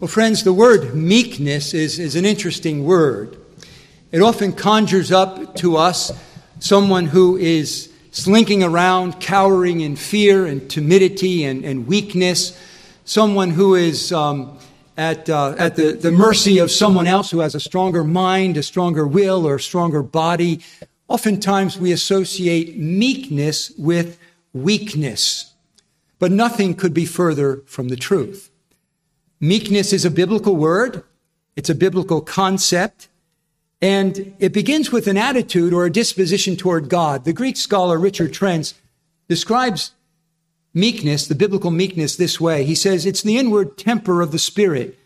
Well, friends, the word meekness is, is an interesting word. It often conjures up to us someone who is slinking around, cowering in fear and timidity and, and weakness, someone who is um, at, uh, at the, the mercy of someone else who has a stronger mind, a stronger will, or a stronger body. Oftentimes we associate meekness with weakness, but nothing could be further from the truth. Meekness is a biblical word. It's a biblical concept. And it begins with an attitude or a disposition toward God. The Greek scholar Richard Trench describes meekness, the biblical meekness, this way. He says it's the inward temper of the Spirit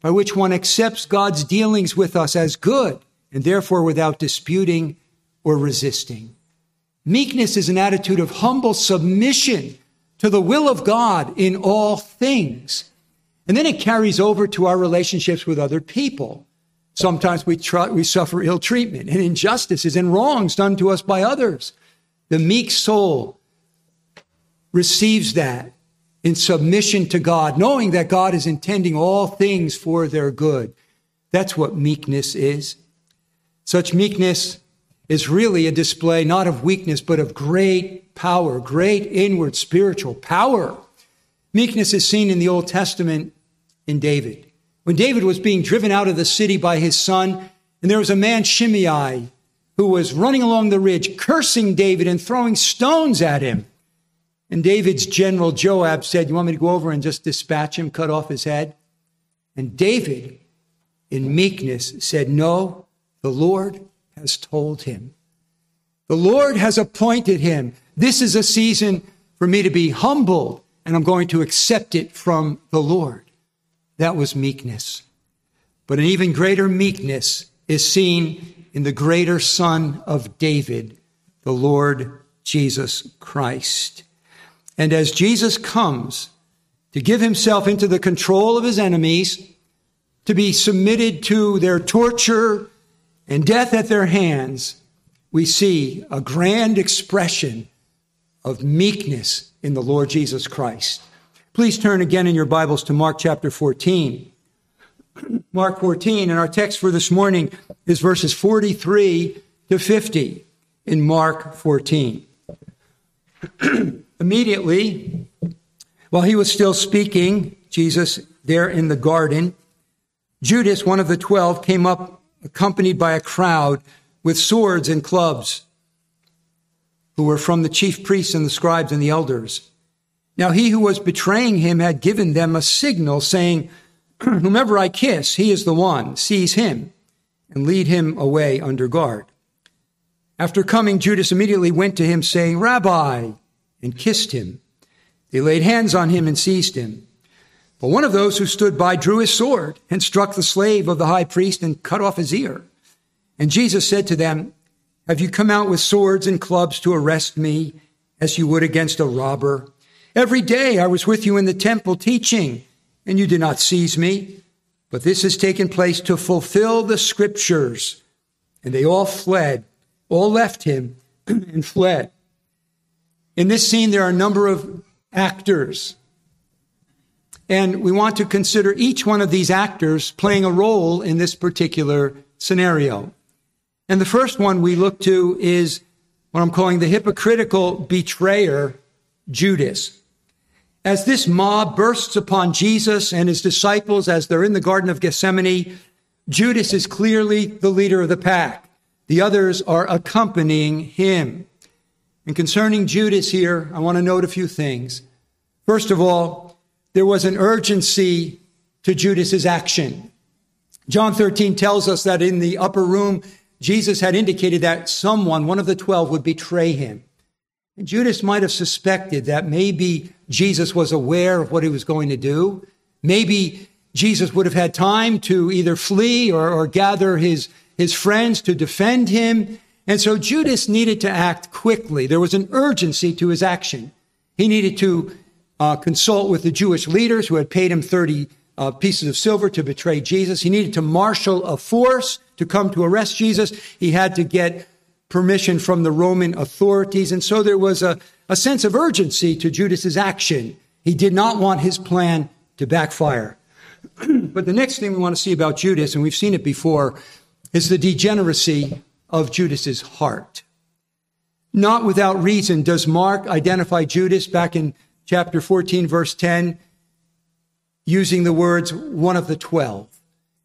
by which one accepts God's dealings with us as good and therefore without disputing or resisting. Meekness is an attitude of humble submission to the will of God in all things. And then it carries over to our relationships with other people. Sometimes we, we suffer ill treatment and injustices and wrongs done to us by others. The meek soul receives that in submission to God, knowing that God is intending all things for their good. That's what meekness is. Such meekness is really a display not of weakness, but of great power, great inward spiritual power. Meekness is seen in the Old Testament in David. When David was being driven out of the city by his son, and there was a man, Shimei, who was running along the ridge, cursing David and throwing stones at him. And David's general Joab said, You want me to go over and just dispatch him, cut off his head? And David, in meekness, said, No, the Lord has told him. The Lord has appointed him. This is a season for me to be humbled, and I'm going to accept it from the Lord. That was meekness. But an even greater meekness is seen in the greater Son of David, the Lord Jesus Christ. And as Jesus comes to give himself into the control of his enemies, to be submitted to their torture and death at their hands, we see a grand expression of meekness in the Lord Jesus Christ. Please turn again in your Bibles to Mark chapter 14. Mark 14, and our text for this morning is verses 43 to 50 in Mark 14. Immediately, while he was still speaking, Jesus, there in the garden, Judas, one of the twelve, came up accompanied by a crowd with swords and clubs, who were from the chief priests and the scribes and the elders. Now he who was betraying him had given them a signal saying, Whomever I kiss, he is the one. Seize him and lead him away under guard. After coming, Judas immediately went to him saying, Rabbi, and kissed him. They laid hands on him and seized him. But one of those who stood by drew his sword and struck the slave of the high priest and cut off his ear. And Jesus said to them, Have you come out with swords and clubs to arrest me as you would against a robber? Every day I was with you in the temple teaching, and you did not seize me. But this has taken place to fulfill the scriptures. And they all fled, all left him and fled. In this scene, there are a number of actors. And we want to consider each one of these actors playing a role in this particular scenario. And the first one we look to is what I'm calling the hypocritical betrayer, Judas. As this mob bursts upon Jesus and his disciples as they're in the Garden of Gethsemane, Judas is clearly the leader of the pack. The others are accompanying him. And concerning Judas here, I want to note a few things. First of all, there was an urgency to Judas's action. John 13 tells us that in the upper room, Jesus had indicated that someone, one of the twelve, would betray him. And Judas might have suspected that maybe Jesus was aware of what he was going to do. Maybe Jesus would have had time to either flee or, or gather his, his friends to defend him. And so Judas needed to act quickly. There was an urgency to his action. He needed to uh, consult with the Jewish leaders who had paid him 30 uh, pieces of silver to betray Jesus. He needed to marshal a force to come to arrest Jesus. He had to get permission from the Roman authorities. And so there was a, a sense of urgency to Judas's action. He did not want his plan to backfire. but the next thing we want to see about Judas, and we've seen it before, is the degeneracy of Judas's heart. Not without reason does Mark identify Judas back in chapter 14, verse 10, using the words one of the twelve.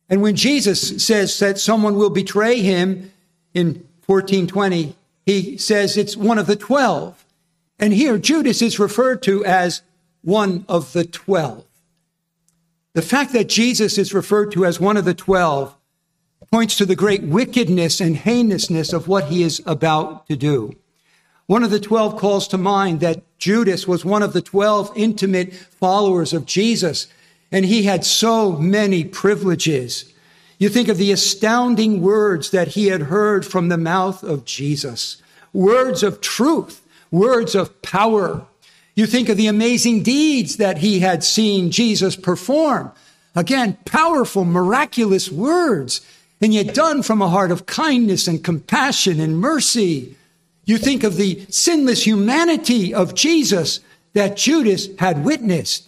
And when Jesus says that someone will betray him in 1420, he says it's one of the twelve. And here Judas is referred to as one of the twelve. The fact that Jesus is referred to as one of the twelve points to the great wickedness and heinousness of what he is about to do. One of the twelve calls to mind that Judas was one of the twelve intimate followers of Jesus, and he had so many privileges. You think of the astounding words that he had heard from the mouth of Jesus words of truth, words of power. You think of the amazing deeds that he had seen Jesus perform. Again, powerful, miraculous words, and yet done from a heart of kindness and compassion and mercy. You think of the sinless humanity of Jesus that Judas had witnessed.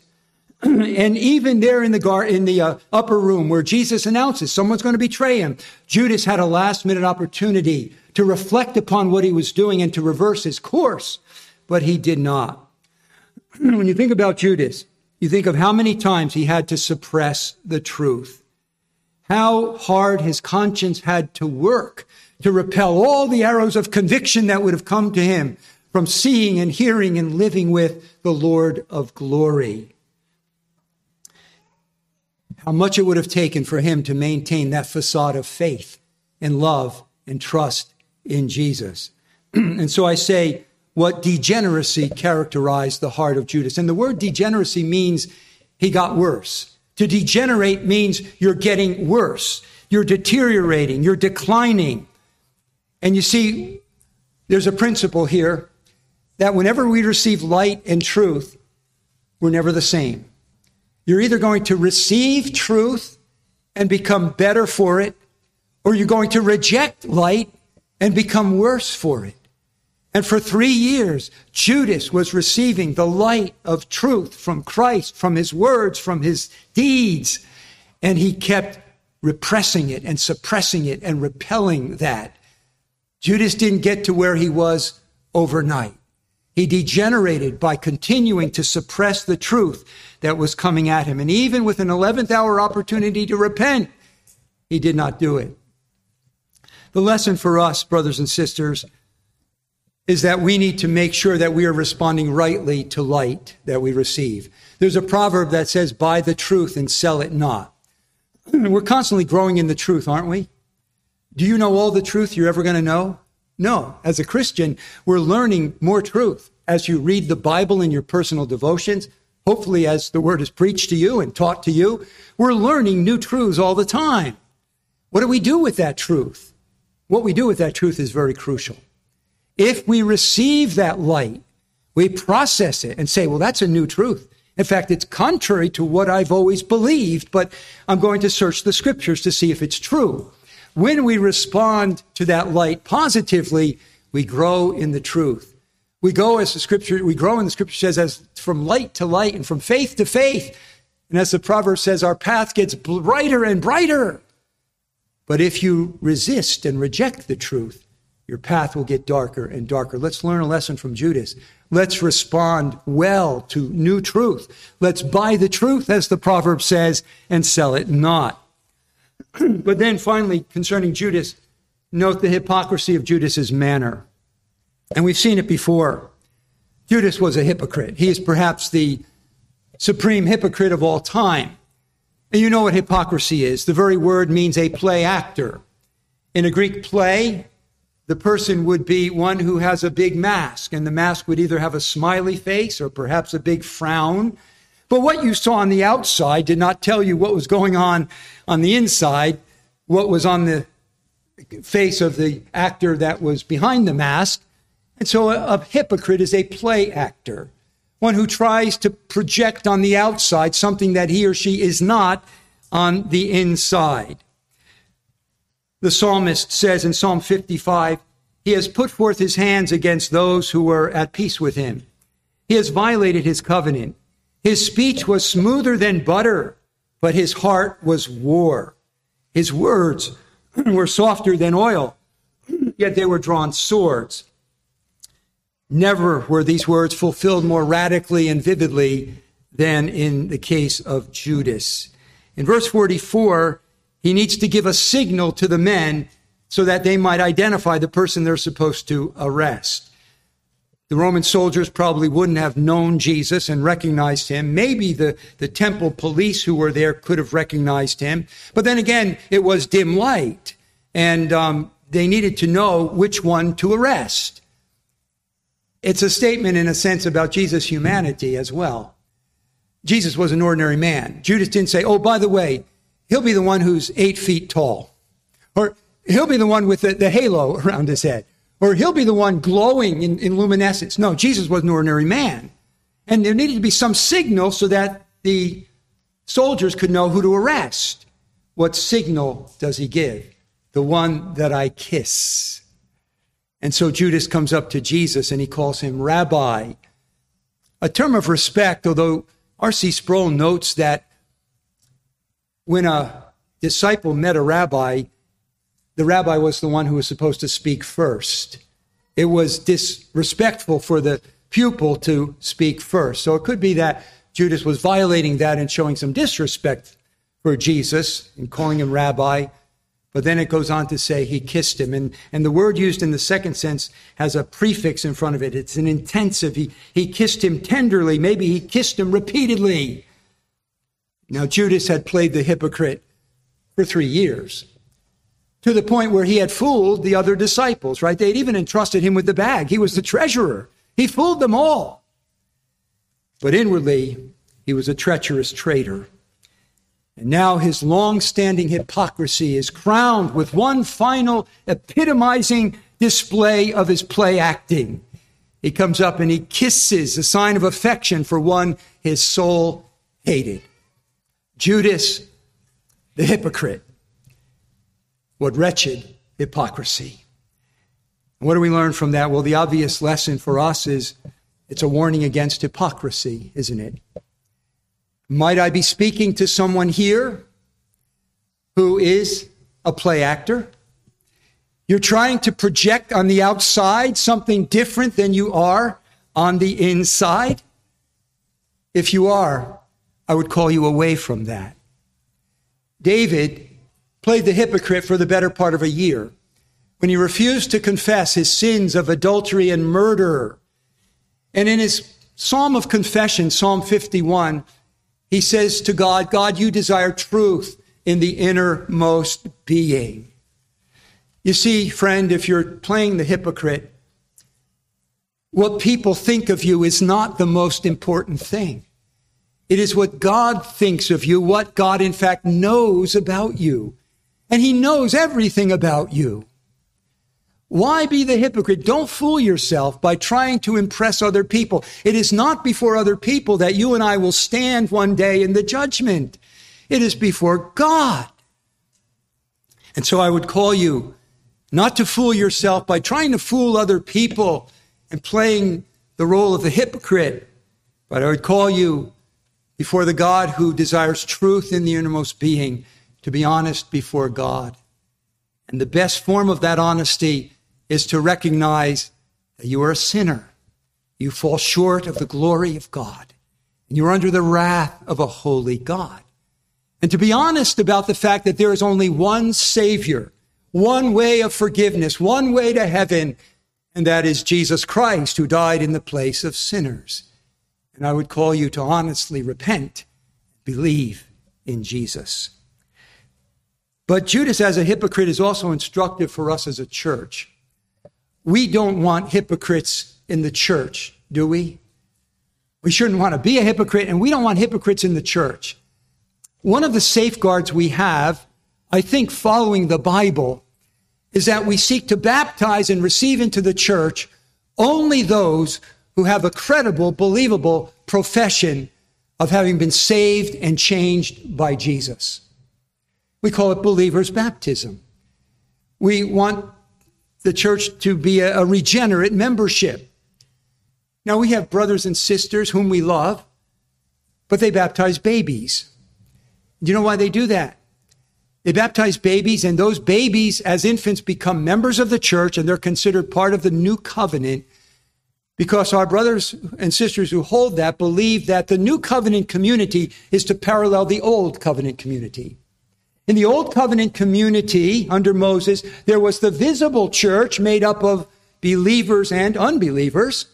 and even there in the in the uh, upper room where Jesus announces someone's going to betray him, Judas had a last minute opportunity to reflect upon what he was doing and to reverse his course, but he did not. when you think about Judas, you think of how many times he had to suppress the truth, how hard his conscience had to work to repel all the arrows of conviction that would have come to him from seeing and hearing and living with the Lord of glory. How much it would have taken for him to maintain that facade of faith and love and trust in Jesus. and so I say, what degeneracy characterized the heart of Judas. And the word degeneracy means he got worse. To degenerate means you're getting worse, you're deteriorating, you're declining. And you see, there's a principle here that whenever we receive light and truth, we're never the same. You're either going to receive truth and become better for it, or you're going to reject light and become worse for it. And for three years, Judas was receiving the light of truth from Christ, from his words, from his deeds. And he kept repressing it and suppressing it and repelling that. Judas didn't get to where he was overnight. He degenerated by continuing to suppress the truth that was coming at him. And even with an 11th hour opportunity to repent, he did not do it. The lesson for us, brothers and sisters, is that we need to make sure that we are responding rightly to light that we receive. There's a proverb that says, buy the truth and sell it not. We're constantly growing in the truth, aren't we? Do you know all the truth you're ever going to know? No. As a Christian, we're learning more truth as you read the Bible in your personal devotions. Hopefully, as the word is preached to you and taught to you, we're learning new truths all the time. What do we do with that truth? What we do with that truth is very crucial. If we receive that light, we process it and say, well, that's a new truth. In fact, it's contrary to what I've always believed, but I'm going to search the scriptures to see if it's true. When we respond to that light positively, we grow in the truth. We go as the scripture, we grow in the scripture says as from light to light and from faith to faith. And as the proverb says, our path gets brighter and brighter. But if you resist and reject the truth, your path will get darker and darker. Let's learn a lesson from Judas. Let's respond well to new truth. Let's buy the truth, as the proverb says, and sell it not. but then finally, concerning Judas, note the hypocrisy of Judas's manner. And we've seen it before. Judas was a hypocrite. He is perhaps the supreme hypocrite of all time. And you know what hypocrisy is. The very word means a play actor. In a Greek play, the person would be one who has a big mask, and the mask would either have a smiley face or perhaps a big frown. But what you saw on the outside did not tell you what was going on on the inside, what was on the face of the actor that was behind the mask. And so a, a hypocrite is a play actor, one who tries to project on the outside something that he or she is not on the inside. The psalmist says in Psalm 55, He has put forth his hands against those who were at peace with him. He has violated his covenant. His speech was smoother than butter, but his heart was war. His words were softer than oil, yet they were drawn swords. Never were these words fulfilled more radically and vividly than in the case of Judas. In verse 44, he needs to give a signal to the men so that they might identify the person they're supposed to arrest. The Roman soldiers probably wouldn't have known Jesus and recognized him. Maybe the, the temple police who were there could have recognized him. But then again, it was dim light, and um, they needed to know which one to arrest. It's a statement, in a sense, about Jesus' humanity as well. Jesus was an ordinary man. Judas didn't say, oh, by the way, he'll be the one who's eight feet tall. Or he'll be the one with the, the halo around his head. Or he'll be the one glowing in, in luminescence. No, Jesus was an ordinary man. And there needed to be some signal so that the soldiers could know who to arrest. What signal does he give? The one that I kiss. And so Judas comes up to Jesus and he calls him Rabbi. A term of respect, although R.C. Sproul notes that when a disciple met a rabbi, the rabbi was the one who was supposed to speak first. It was disrespectful for the pupil to speak first. So it could be that Judas was violating that and showing some disrespect for Jesus and calling him rabbi. But then it goes on to say he kissed him. And, and the word used in the second sense has a prefix in front of it. It's an intensive. He, he kissed him tenderly. Maybe he kissed him repeatedly. Now, Judas had played the hypocrite for three years to the point where he had fooled the other disciples, right? They'd even entrusted him with the bag. He was the treasurer. He fooled them all. But inwardly, he was a treacherous traitor. And now his long standing hypocrisy is crowned with one final epitomizing display of his play acting. He comes up and he kisses, a sign of affection for one his soul hated. Judas, the hypocrite. What wretched hypocrisy. What do we learn from that? Well, the obvious lesson for us is it's a warning against hypocrisy, isn't it? Might I be speaking to someone here who is a play actor? You're trying to project on the outside something different than you are on the inside? If you are, I would call you away from that. David played the hypocrite for the better part of a year when he refused to confess his sins of adultery and murder. And in his Psalm of Confession, Psalm 51, he says to God, God, you desire truth in the innermost being. You see, friend, if you're playing the hypocrite, what people think of you is not the most important thing. It is what God thinks of you, what God in fact knows about you. And He knows everything about you. Why be the hypocrite? Don't fool yourself by trying to impress other people. It is not before other people that you and I will stand one day in the judgment. It is before God. And so I would call you not to fool yourself by trying to fool other people and playing the role of the hypocrite, but I would call you before the God who desires truth in the innermost being to be honest before God. And the best form of that honesty is to recognize that you are a sinner. You fall short of the glory of God. And you're under the wrath of a holy God. And to be honest about the fact that there is only one Savior, one way of forgiveness, one way to heaven, and that is Jesus Christ, who died in the place of sinners. And I would call you to honestly repent, believe in Jesus. But Judas, as a hypocrite, is also instructive for us as a church we don't want hypocrites in the church, do we? We shouldn't want to be a hypocrite, and we don't want hypocrites in the church. One of the safeguards we have, I think, following the Bible, is that we seek to baptize and receive into the church only those who have a credible, believable profession of having been saved and changed by Jesus. We call it believer's baptism. We want the church to be a, a regenerate membership. Now, we have brothers and sisters whom we love, but they baptize babies. Do you know why they do that? They baptize babies, and those babies, as infants, become members of the church and they're considered part of the new covenant because our brothers and sisters who hold that believe that the new covenant community is to parallel the old covenant community. In the old covenant community under Moses, there was the visible church made up of believers and unbelievers.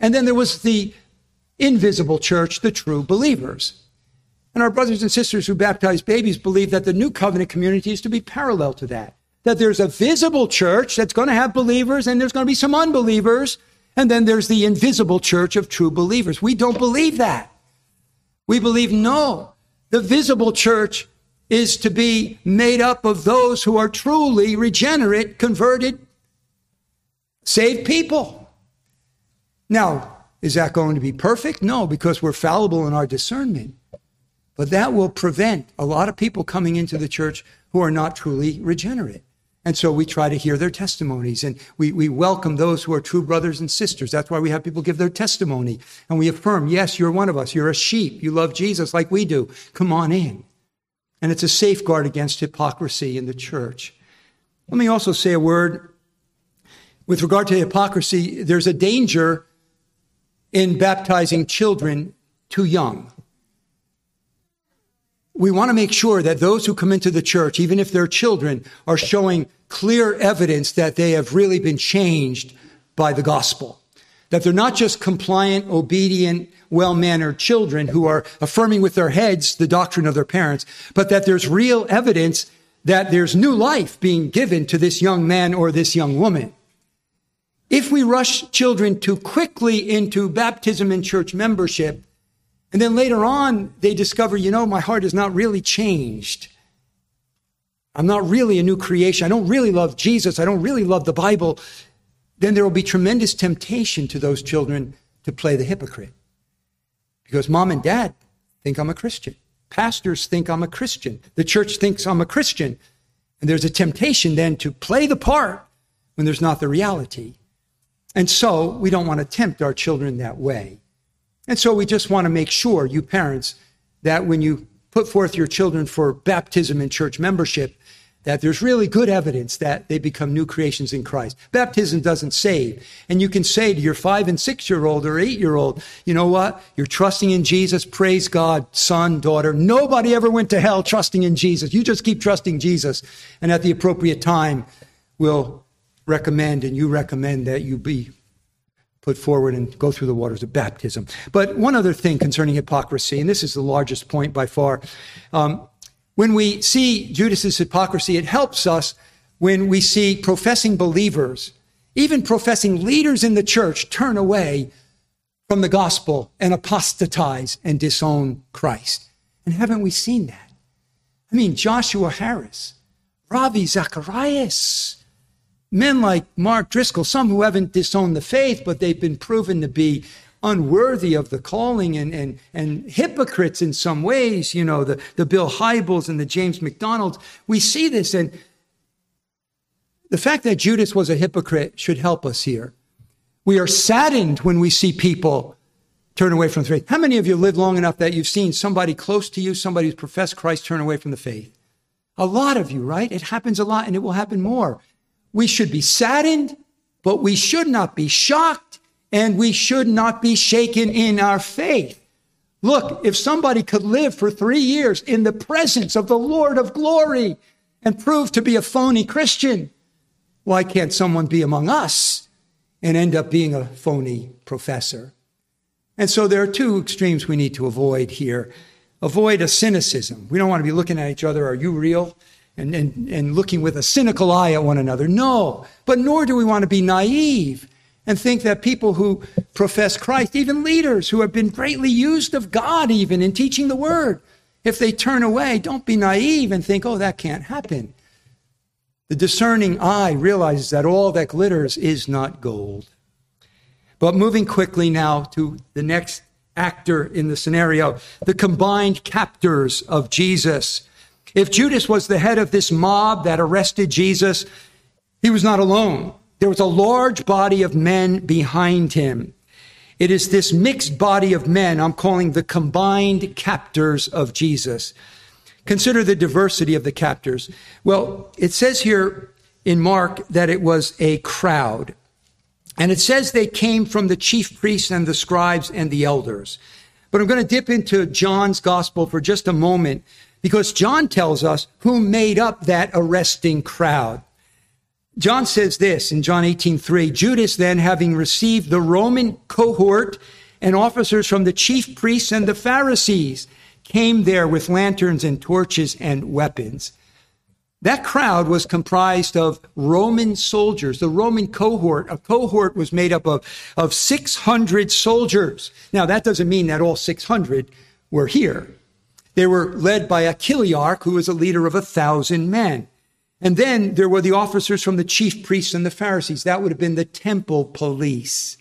And then there was the invisible church, the true believers. And our brothers and sisters who baptize babies believe that the new covenant community is to be parallel to that. That there's a visible church that's going to have believers and there's going to be some unbelievers. And then there's the invisible church of true believers. We don't believe that. We believe no, the visible church is to be made up of those who are truly regenerate, converted, saved people. Now, is that going to be perfect? No, because we're fallible in our discernment. But that will prevent a lot of people coming into the church who are not truly regenerate. And so we try to hear their testimonies and we, we welcome those who are true brothers and sisters. That's why we have people give their testimony and we affirm, yes, you're one of us. You're a sheep. You love Jesus like we do. Come on in. And it's a safeguard against hypocrisy in the church. Let me also say a word with regard to hypocrisy. There's a danger in baptizing children too young we want to make sure that those who come into the church, even if they're children, are showing clear evidence that they have really been changed by the gospel. That they're not just compliant, obedient, well-mannered children who are affirming with their heads the doctrine of their parents, but that there's real evidence that there's new life being given to this young man or this young woman. If we rush children too quickly into baptism and church membership, and then later on, they discover, you know, my heart is not really changed. I'm not really a new creation. I don't really love Jesus. I don't really love the Bible. Then there will be tremendous temptation to those children to play the hypocrite. Because mom and dad think I'm a Christian. Pastors think I'm a Christian. The church thinks I'm a Christian. And there's a temptation then to play the part when there's not the reality. And so we don't want to tempt our children that way. And so we just want to make sure, you parents, that when you put forth your children for baptism and church membership, that there's really good evidence that they become new creations in Christ. Baptism doesn't save. And you can say to your five and six year old or eight year old, you know what? You're trusting in Jesus. Praise God, son, daughter. Nobody ever went to hell trusting in Jesus. You just keep trusting Jesus. And at the appropriate time, we'll recommend and you recommend that you be put forward and go through the waters of baptism. But one other thing concerning hypocrisy, and this is the largest point by far. Um, when we see Judas's hypocrisy, it helps us when we see professing believers, even professing leaders in the church, turn away from the gospel and apostatize and disown Christ. And haven't we seen that? I mean, Joshua Harris, Ravi Zacharias, men like Mark Driscoll, some who haven't disowned the faith, but they've been proven to be unworthy of the calling and, and, and hypocrites in some ways, you know, the, the Bill Hybels and the James MacDonalds. We see this, and the fact that Judas was a hypocrite should help us here. We are saddened when we see people turn away from the faith. How many of you live long enough that you've seen somebody close to you, somebody who's professed Christ, turn away from the faith? A lot of you, right? It happens a lot and it will happen more. We should be saddened, but we should not be shocked and we should not be shaken in our faith. Look, if somebody could live for three years in the presence of the Lord of glory and prove to be a phony Christian, why can't someone be among us and end up being a phony professor? And so there are two extremes we need to avoid here. Avoid a cynicism. We don't want to be looking at each other. Are you real? and, and, and looking with a cynical eye at one another. No, but nor do we want to be naive and think that people who profess Christ, even leaders who have been greatly used of God, even in teaching the word, if they turn away, don't be naive and think, oh, that can't happen. The discerning eye realizes that all that glitters is not gold. But moving quickly now to the next actor in the scenario, the combined captors of Jesus. If Judas was the head of this mob that arrested Jesus, he was not alone. There was a large body of men behind him. It is this mixed body of men I'm calling the combined captors of Jesus. Consider the diversity of the captors. Well, it says here in Mark that it was a crowd. And it says they came from the chief priests and the scribes and the elders. But I'm going to dip into John's gospel for just a moment because John tells us who made up that arresting crowd. John says this in John 18:3, Judas then having received the Roman cohort and officers from the chief priests and the Pharisees came there with lanterns and torches and weapons. That crowd was comprised of Roman soldiers. The Roman cohort, a cohort was made up of, of 600 soldiers. Now, that doesn't mean that all 600 were here. They were led by a Chiliarch, who was a leader of a thousand men. And then there were the officers from the chief priests and the Pharisees. That would have been the temple police.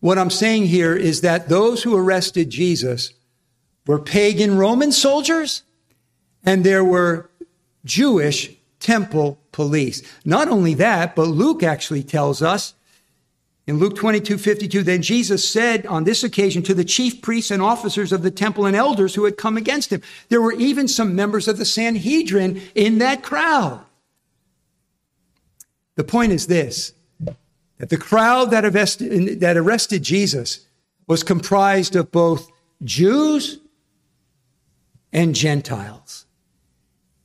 What I'm saying here is that those who arrested Jesus were pagan Roman soldiers, and there were Jewish temple police. Not only that, but Luke actually tells us in Luke 22, 52, then Jesus said on this occasion to the chief priests and officers of the temple and elders who had come against him. There were even some members of the Sanhedrin in that crowd. The point is this that the crowd that arrested, that arrested Jesus was comprised of both Jews and Gentiles.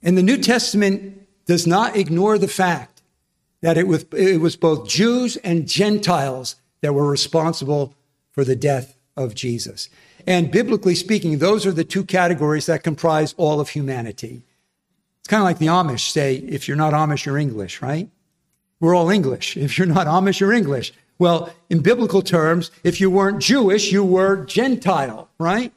And the New Testament does not ignore the fact that it was, it was both Jews and Gentiles that were responsible for the death of Jesus. And biblically speaking, those are the two categories that comprise all of humanity. It's kind of like the Amish say, if you're not Amish, you're English, right? We're all English. If you're not Amish, you're English. Well, in biblical terms, if you weren't Jewish, you were Gentile, right?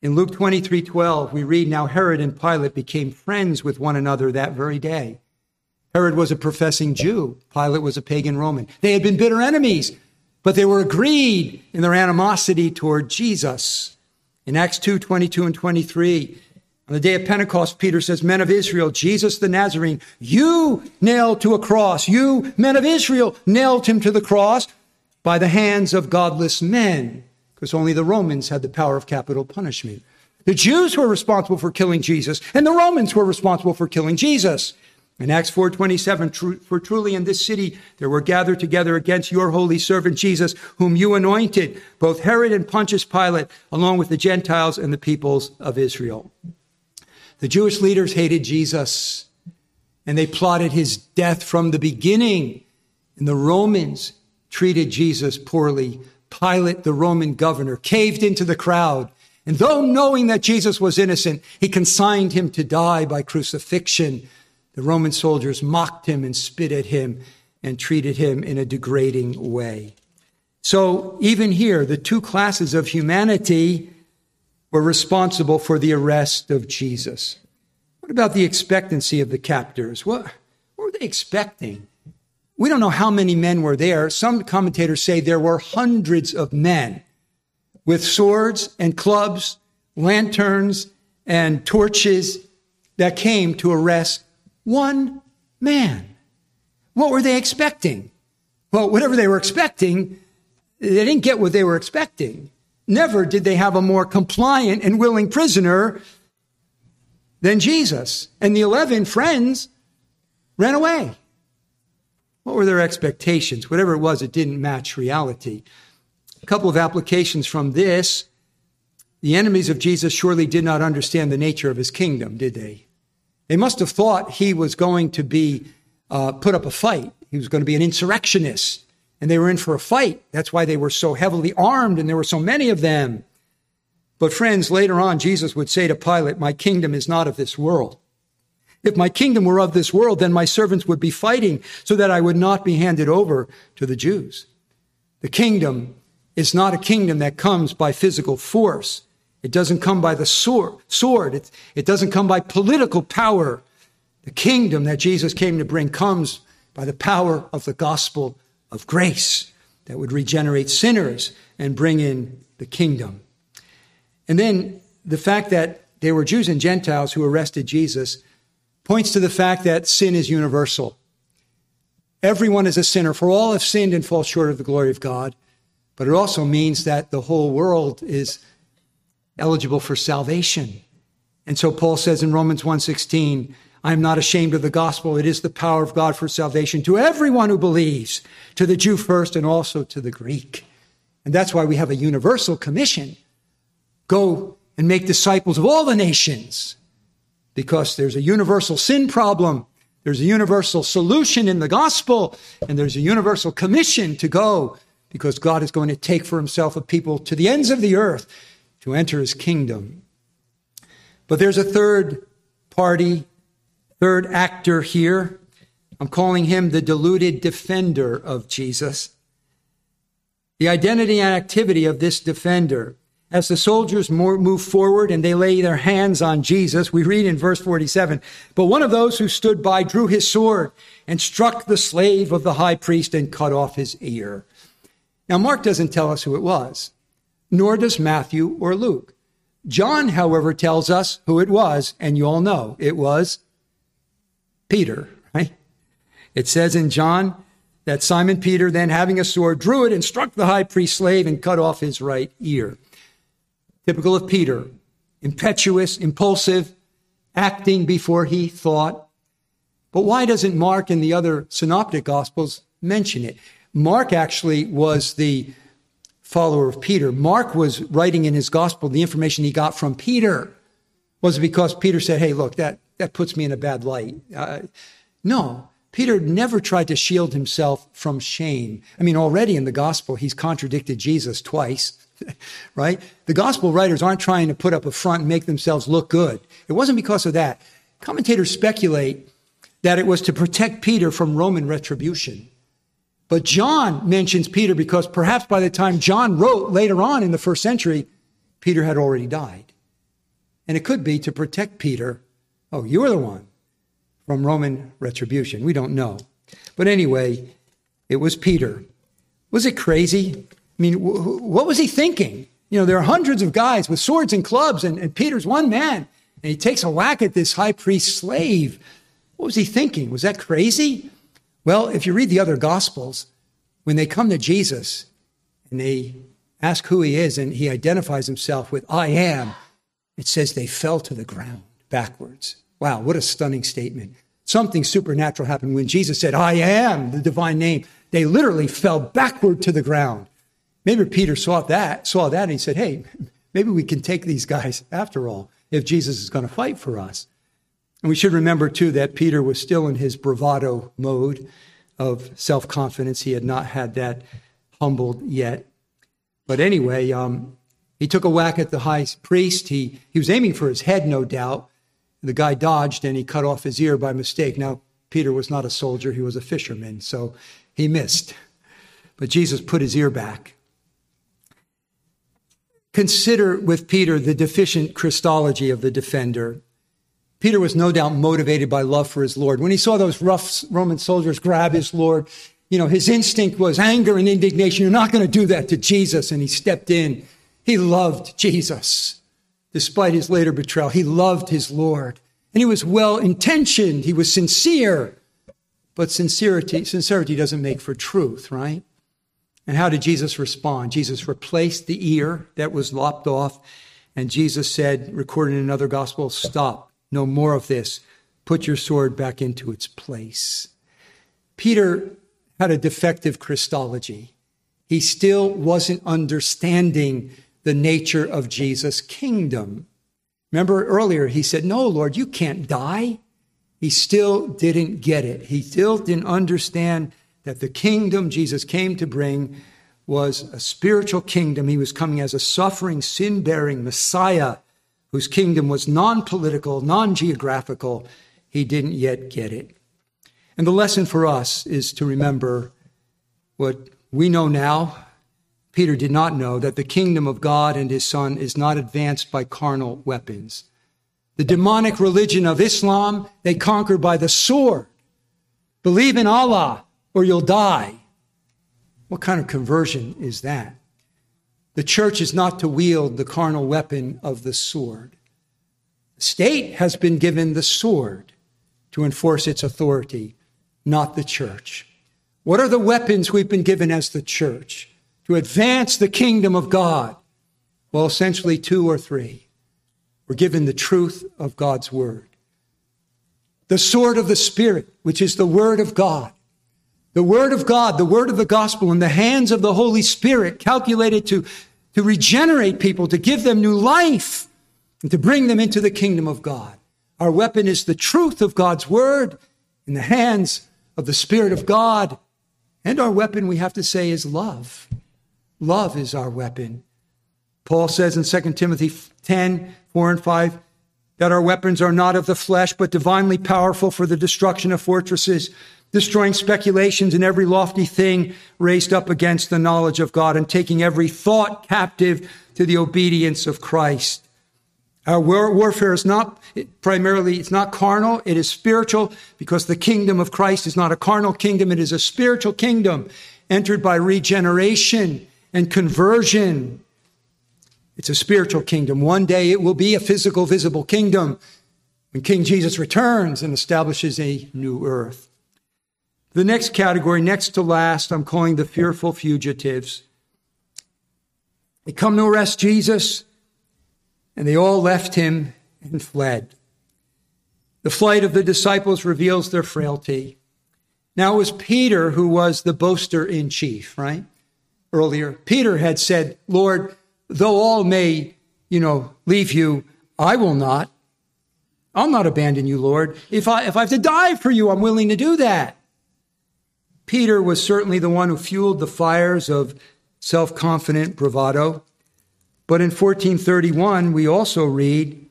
In Luke 23 12, we read, Now Herod and Pilate became friends with one another that very day. Herod was a professing Jew, Pilate was a pagan Roman. They had been bitter enemies, but they were agreed in their animosity toward Jesus. In Acts 2 22 and 23, on the day of Pentecost, Peter says, Men of Israel, Jesus the Nazarene, you nailed to a cross. You, men of Israel, nailed him to the cross by the hands of godless men because only the Romans had the power of capital punishment. The Jews were responsible for killing Jesus, and the Romans were responsible for killing Jesus. In Acts 4:27, for truly in this city there were gathered together against your holy servant Jesus, whom you anointed, both Herod and Pontius Pilate, along with the Gentiles and the peoples of Israel. The Jewish leaders hated Jesus, and they plotted his death from the beginning. And the Romans treated Jesus poorly Pilate, the Roman governor, caved into the crowd. And though knowing that Jesus was innocent, he consigned him to die by crucifixion. The Roman soldiers mocked him and spit at him and treated him in a degrading way. So even here, the two classes of humanity were responsible for the arrest of Jesus. What about the expectancy of the captors? What, what were they expecting? We don't know how many men were there. Some commentators say there were hundreds of men with swords and clubs, lanterns and torches that came to arrest one man. What were they expecting? Well, whatever they were expecting, they didn't get what they were expecting. Never did they have a more compliant and willing prisoner than Jesus. And the 11 friends ran away. What were their expectations? Whatever it was, it didn't match reality. A couple of applications from this. The enemies of Jesus surely did not understand the nature of his kingdom, did they? They must have thought he was going to be uh, put up a fight. He was going to be an insurrectionist, and they were in for a fight. That's why they were so heavily armed, and there were so many of them. But friends, later on, Jesus would say to Pilate, "My kingdom is not of this world." If my kingdom were of this world, then my servants would be fighting so that I would not be handed over to the Jews. The kingdom is not a kingdom that comes by physical force. It doesn't come by the sword. It, it doesn't come by political power. The kingdom that Jesus came to bring comes by the power of the gospel of grace that would regenerate sinners and bring in the kingdom. And then the fact that there were Jews and Gentiles who arrested Jesus points to the fact that sin is universal. Everyone is a sinner, for all have sinned and fall short of the glory of God. But it also means that the whole world is eligible for salvation. And so Paul says in Romans 1:16, I am not ashamed of the gospel. It is the power of God for salvation to everyone who believes, to the Jew first and also to the Greek. And that's why we have a universal commission. Go and make disciples of all the nations because there's a universal sin problem. There's a universal solution in the gospel and there's a universal commission to go because God is going to take for himself a people to the ends of the earth to enter his kingdom. But there's a third party, third actor here. I'm calling him the deluded defender of Jesus. The identity and activity of this defender. As the soldiers move forward and they lay their hands on Jesus, we read in verse 47 But one of those who stood by drew his sword and struck the slave of the high priest and cut off his ear. Now, Mark doesn't tell us who it was, nor does Matthew or Luke. John, however, tells us who it was, and you all know it was Peter, right? It says in John that Simon Peter, then having a sword, drew it and struck the high priest's slave and cut off his right ear. Typical of Peter, impetuous, impulsive, acting before he thought. But why doesn't Mark and the other synoptic gospels mention it? Mark actually was the follower of Peter. Mark was writing in his gospel the information he got from Peter. Was because Peter said, hey, look, that, that puts me in a bad light? Uh, no, Peter never tried to shield himself from shame. I mean, already in the gospel, he's contradicted Jesus twice, right? The gospel writers aren't trying to put up a front and make themselves look good. It wasn't because of that. Commentators speculate that it was to protect Peter from Roman retribution. But John mentions Peter because perhaps by the time John wrote later on in the first century, Peter had already died. And it could be to protect Peter. Oh, you're the one from Roman retribution. We don't know. But anyway, it was Peter. Was it crazy? I mean, what was he thinking? You know, there are hundreds of guys with swords and clubs, and, and Peter's one man, and he takes a whack at this high priest slave. What was he thinking? Was that crazy? Well, if you read the other gospels, when they come to Jesus and they ask who he is and he identifies himself with I am, it says they fell to the ground backwards. Wow, what a stunning statement. Something supernatural happened when Jesus said, I am the divine name. They literally fell backward to the ground. Maybe Peter saw that, saw that, and he said, Hey, maybe we can take these guys after all, if Jesus is going to fight for us. And we should remember, too, that Peter was still in his bravado mode of self confidence. He had not had that humbled yet. But anyway, um, he took a whack at the high priest. He, he was aiming for his head, no doubt. The guy dodged and he cut off his ear by mistake. Now, Peter was not a soldier, he was a fisherman, so he missed. But Jesus put his ear back. Consider with Peter the deficient Christology of the defender. Peter was no doubt motivated by love for his Lord. When he saw those rough Roman soldiers grab his Lord, you know, his instinct was anger and indignation. You're not going to do that to Jesus. And he stepped in. He loved Jesus. Despite his later betrayal, he loved his Lord. And he was well intentioned. He was sincere. But sincerity, sincerity doesn't make for truth, right? And how did Jesus respond? Jesus replaced the ear that was lopped off. And Jesus said, recorded in another gospel, stop no more of this. Put your sword back into its place. Peter had a defective Christology. He still wasn't understanding the nature of Jesus' kingdom. Remember earlier, he said, No, Lord, you can't die. He still didn't get it. He still didn't understand that the kingdom Jesus came to bring was a spiritual kingdom. He was coming as a suffering, sin bearing Messiah whose kingdom was non political, non geographical, he didn't yet get it. And the lesson for us is to remember what we know now. Peter did not know that the kingdom of God and his son is not advanced by carnal weapons. The demonic religion of Islam, they conquer by the sword. Believe in Allah or you'll die. What kind of conversion is that? The church is not to wield the carnal weapon of the sword. The state has been given the sword to enforce its authority, not the church. What are the weapons we've been given as the church to advance the kingdom of God? Well, essentially, two or three. We're given the truth of God's word. The sword of the Spirit, which is the word of God. The word of God, the word of the gospel in the hands of the Holy Spirit, calculated to, to regenerate people, to give them new life, and to bring them into the kingdom of God. Our weapon is the truth of God's word in the hands of the Spirit of God. And our weapon, we have to say, is love. Love is our weapon. Paul says in 2 Timothy 10, 4 and 5, that our weapons are not of the flesh, but divinely powerful for the destruction of fortresses, destroying speculations and every lofty thing raised up against the knowledge of God, and taking every thought captive to the obedience of Christ. Our war- warfare is not primarily, it's not carnal, it is spiritual, because the kingdom of Christ is not a carnal kingdom, it is a spiritual kingdom entered by regeneration and conversion it's a spiritual kingdom. One day it will be a physical, visible kingdom when King Jesus returns and establishes a new earth. The next category, next to last, I'm calling the fearful fugitives. They come to arrest Jesus, and they all left him and fled. The flight of the disciples reveals their frailty. Now it was Peter who was the boaster in chief, right? Earlier, Peter had said, Lord, though all may, you know, leave you, I will not. I'll not abandon you, Lord. If I, if I have to die for you, I'm willing to do that. Peter was certainly the one who fueled the fires of self confident bravado. But in 1431, we also read,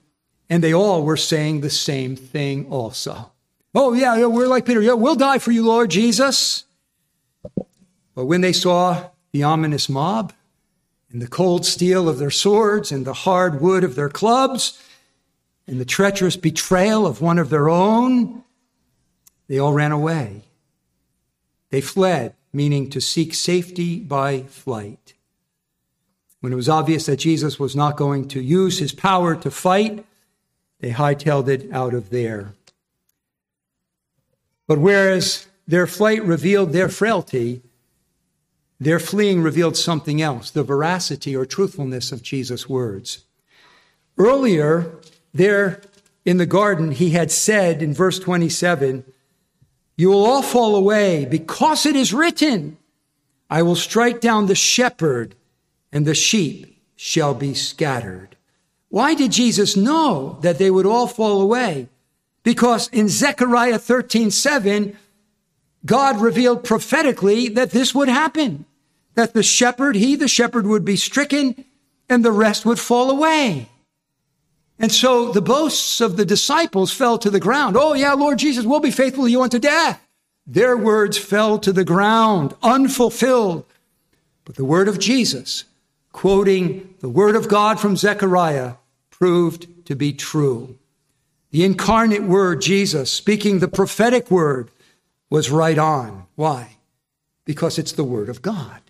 and they all were saying the same thing also. Oh, yeah, yeah, we're like Peter. Yeah, we'll die for you, Lord Jesus. But when they saw the ominous mob, and the cold steel of their swords and the hard wood of their clubs and the treacherous betrayal of one of their own, they all ran away. They fled, meaning to seek safety by flight. When it was obvious that Jesus was not going to use his power to fight, they hightailed it out of there. But whereas their flight revealed their frailty, their fleeing revealed something else the veracity or truthfulness of Jesus' words. Earlier, there in the garden, he had said in verse 27, You will all fall away because it is written, I will strike down the shepherd, and the sheep shall be scattered. Why did Jesus know that they would all fall away? Because in Zechariah 13, 7, God revealed prophetically that this would happen that the shepherd, he, the shepherd, would be stricken and the rest would fall away. And so the boasts of the disciples fell to the ground. Oh, yeah, Lord Jesus, we'll be faithful to you unto death. Their words fell to the ground, unfulfilled. But the word of Jesus, quoting the word of God from Zechariah, proved to be true. The incarnate word, Jesus, speaking the prophetic word, was right on. Why? Because it's the word of God.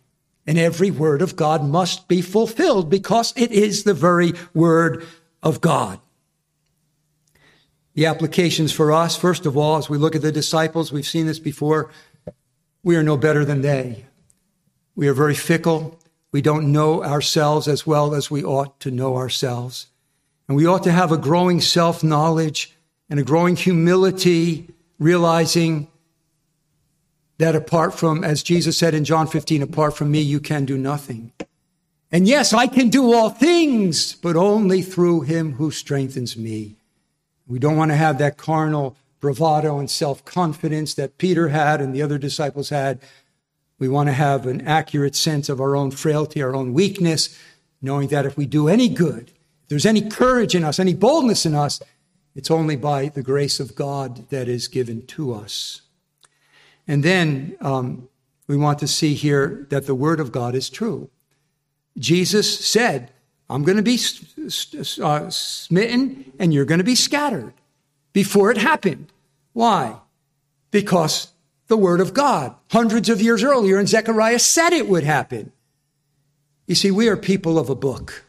And every word of God must be fulfilled because it is the very word of God. The applications for us, first of all, as we look at the disciples, we've seen this before, we are no better than they. We are very fickle. We don't know ourselves as well as we ought to know ourselves. And we ought to have a growing self knowledge and a growing humility, realizing that apart from, as Jesus said in John 15, apart from me, you can do nothing. And yes, I can do all things, but only through him who strengthens me. We don't want to have that carnal bravado and self confidence that Peter had and the other disciples had. We want to have an accurate sense of our own frailty, our own weakness, knowing that if we do any good, if there's any courage in us, any boldness in us, it's only by the grace of God that is given to us. And then um, we want to see here that the word of God is true. Jesus said, I'm going to be uh, smitten and you're going to be scattered before it happened. Why? Because the word of God, hundreds of years earlier in Zechariah, said it would happen. You see, we are people of a book.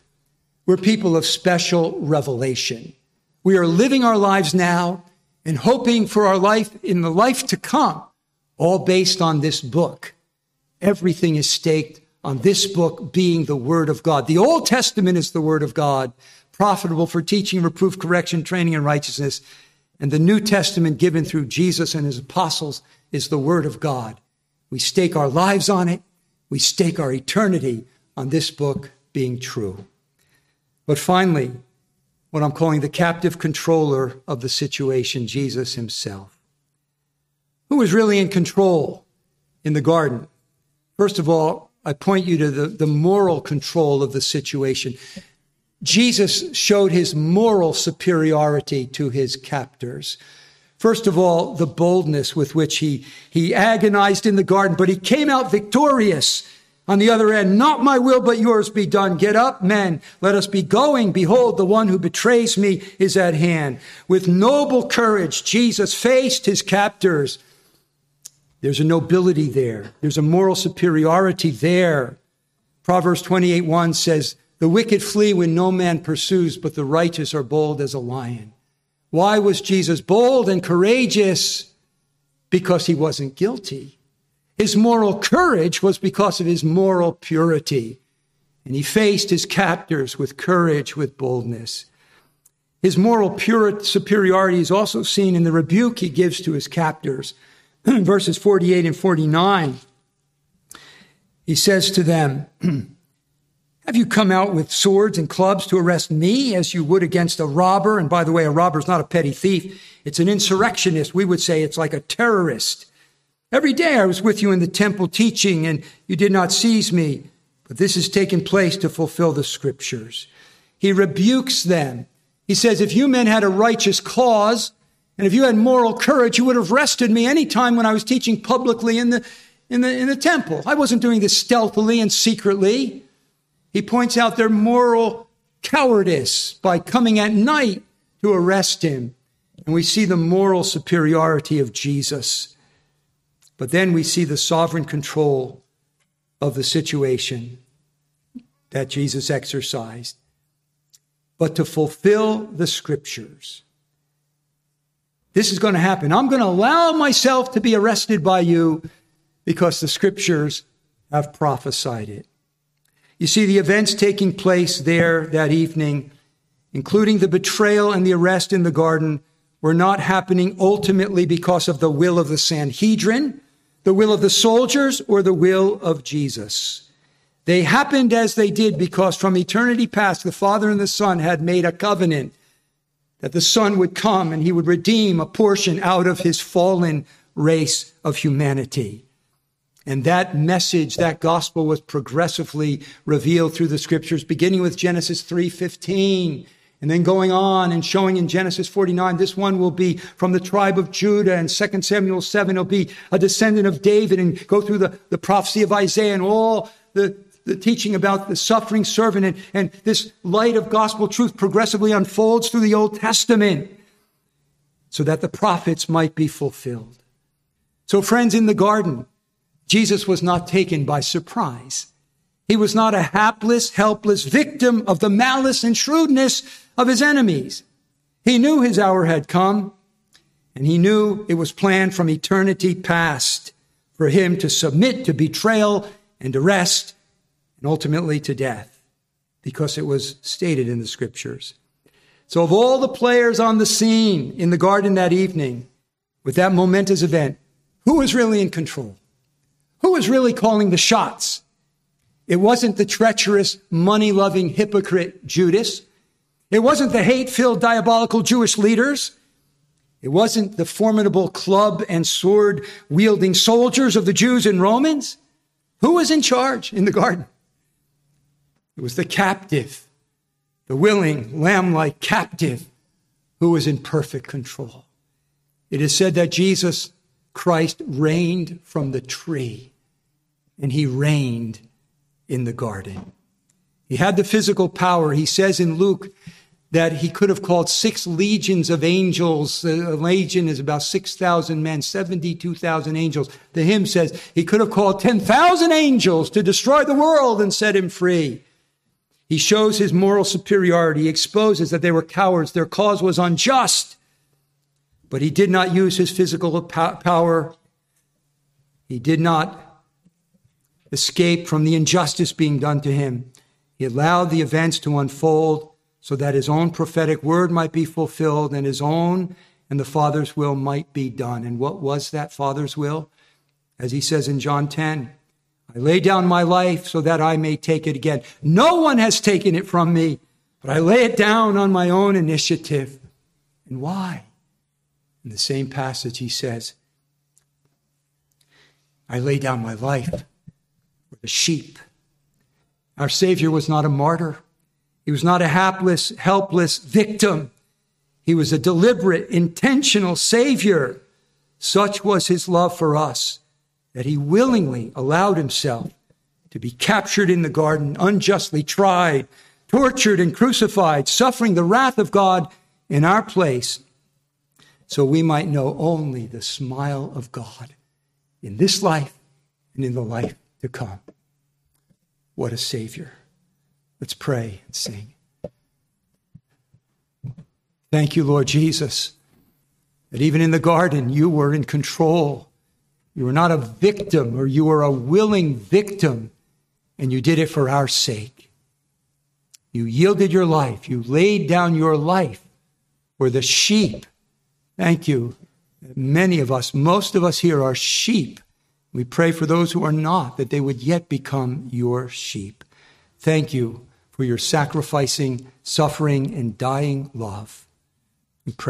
We're people of special revelation. We are living our lives now and hoping for our life in the life to come all based on this book. Everything is staked on this book being the Word of God. The Old Testament is the Word of God, profitable for teaching, reproof, correction, training, and righteousness. And the New Testament given through Jesus and his apostles is the Word of God. We stake our lives on it. We stake our eternity on this book being true. But finally, what I'm calling the captive controller of the situation, Jesus himself. Who was really in control in the garden? First of all, I point you to the, the moral control of the situation. Jesus showed his moral superiority to his captors. First of all, the boldness with which he, he agonized in the garden, but he came out victorious on the other end. Not my will, but yours be done. Get up, men. Let us be going. Behold, the one who betrays me is at hand. With noble courage, Jesus faced his captors. There's a nobility there. There's a moral superiority there. Proverbs 28 1 says, The wicked flee when no man pursues, but the righteous are bold as a lion. Why was Jesus bold and courageous? Because he wasn't guilty. His moral courage was because of his moral purity. And he faced his captors with courage, with boldness. His moral pure superiority is also seen in the rebuke he gives to his captors. Verses 48 and 49. He says to them, Have you come out with swords and clubs to arrest me as you would against a robber? And by the way, a robber is not a petty thief. It's an insurrectionist. We would say it's like a terrorist. Every day I was with you in the temple teaching, and you did not seize me. But this has taken place to fulfill the scriptures. He rebukes them. He says, If you men had a righteous cause, and if you had moral courage, you would have arrested me any time when I was teaching publicly in the, in the, in the temple. I wasn't doing this stealthily and secretly. He points out their moral cowardice by coming at night to arrest him. And we see the moral superiority of Jesus. But then we see the sovereign control of the situation that Jesus exercised. But to fulfill the scriptures, this is going to happen. I'm going to allow myself to be arrested by you because the scriptures have prophesied it. You see, the events taking place there that evening, including the betrayal and the arrest in the garden, were not happening ultimately because of the will of the Sanhedrin the will of the soldiers or the will of Jesus. They happened as they did because from eternity past, the Father and the Son had made a covenant that the Son would come and he would redeem a portion out of his fallen race of humanity. And that message, that gospel was progressively revealed through the scriptures, beginning with Genesis 3:15 and then going on and showing in Genesis 49, this one will be from the tribe of Judah. And 2 Samuel 7 will be a descendant of David and go through the, the prophecy of Isaiah and all the, the teaching about the suffering servant. And, and this light of gospel truth progressively unfolds through the Old Testament so that the prophets might be fulfilled. So friends, in the garden, Jesus was not taken by surprise. He was not a hapless, helpless victim of the malice and shrewdness of his enemies. He knew his hour had come, and he knew it was planned from eternity past for him to submit to betrayal and arrest and ultimately to death, because it was stated in the scriptures. So, of all the players on the scene in the garden that evening, with that momentous event, who was really in control? Who was really calling the shots? It wasn't the treacherous, money loving hypocrite Judas. It wasn't the hate filled, diabolical Jewish leaders. It wasn't the formidable club and sword wielding soldiers of the Jews and Romans. Who was in charge in the garden? It was the captive, the willing, lamb like captive who was in perfect control. It is said that Jesus Christ reigned from the tree, and he reigned in the garden. He had the physical power. He says in Luke that he could have called six legions of angels. A legion is about 6,000 men, 72,000 angels. The hymn says he could have called 10,000 angels to destroy the world and set him free. He shows his moral superiority. He exposes that they were cowards. Their cause was unjust. But he did not use his physical power. He did not escape from the injustice being done to him. He allowed the events to unfold so that his own prophetic word might be fulfilled and his own and the Father's will might be done. And what was that Father's will? As he says in John 10, I lay down my life so that I may take it again. No one has taken it from me, but I lay it down on my own initiative. And why? In the same passage, he says, I lay down my life for the sheep. Our Savior was not a martyr. He was not a hapless, helpless victim. He was a deliberate, intentional Savior. Such was his love for us that he willingly allowed himself to be captured in the garden, unjustly tried, tortured, and crucified, suffering the wrath of God in our place, so we might know only the smile of God in this life and in the life to come. What a Savior. Let's pray and sing. Thank you, Lord Jesus, that even in the garden you were in control. You were not a victim, or you were a willing victim, and you did it for our sake. You yielded your life, you laid down your life for the sheep. Thank you. Many of us, most of us here, are sheep. We pray for those who are not, that they would yet become your sheep. Thank you for your sacrificing, suffering, and dying love. We pray.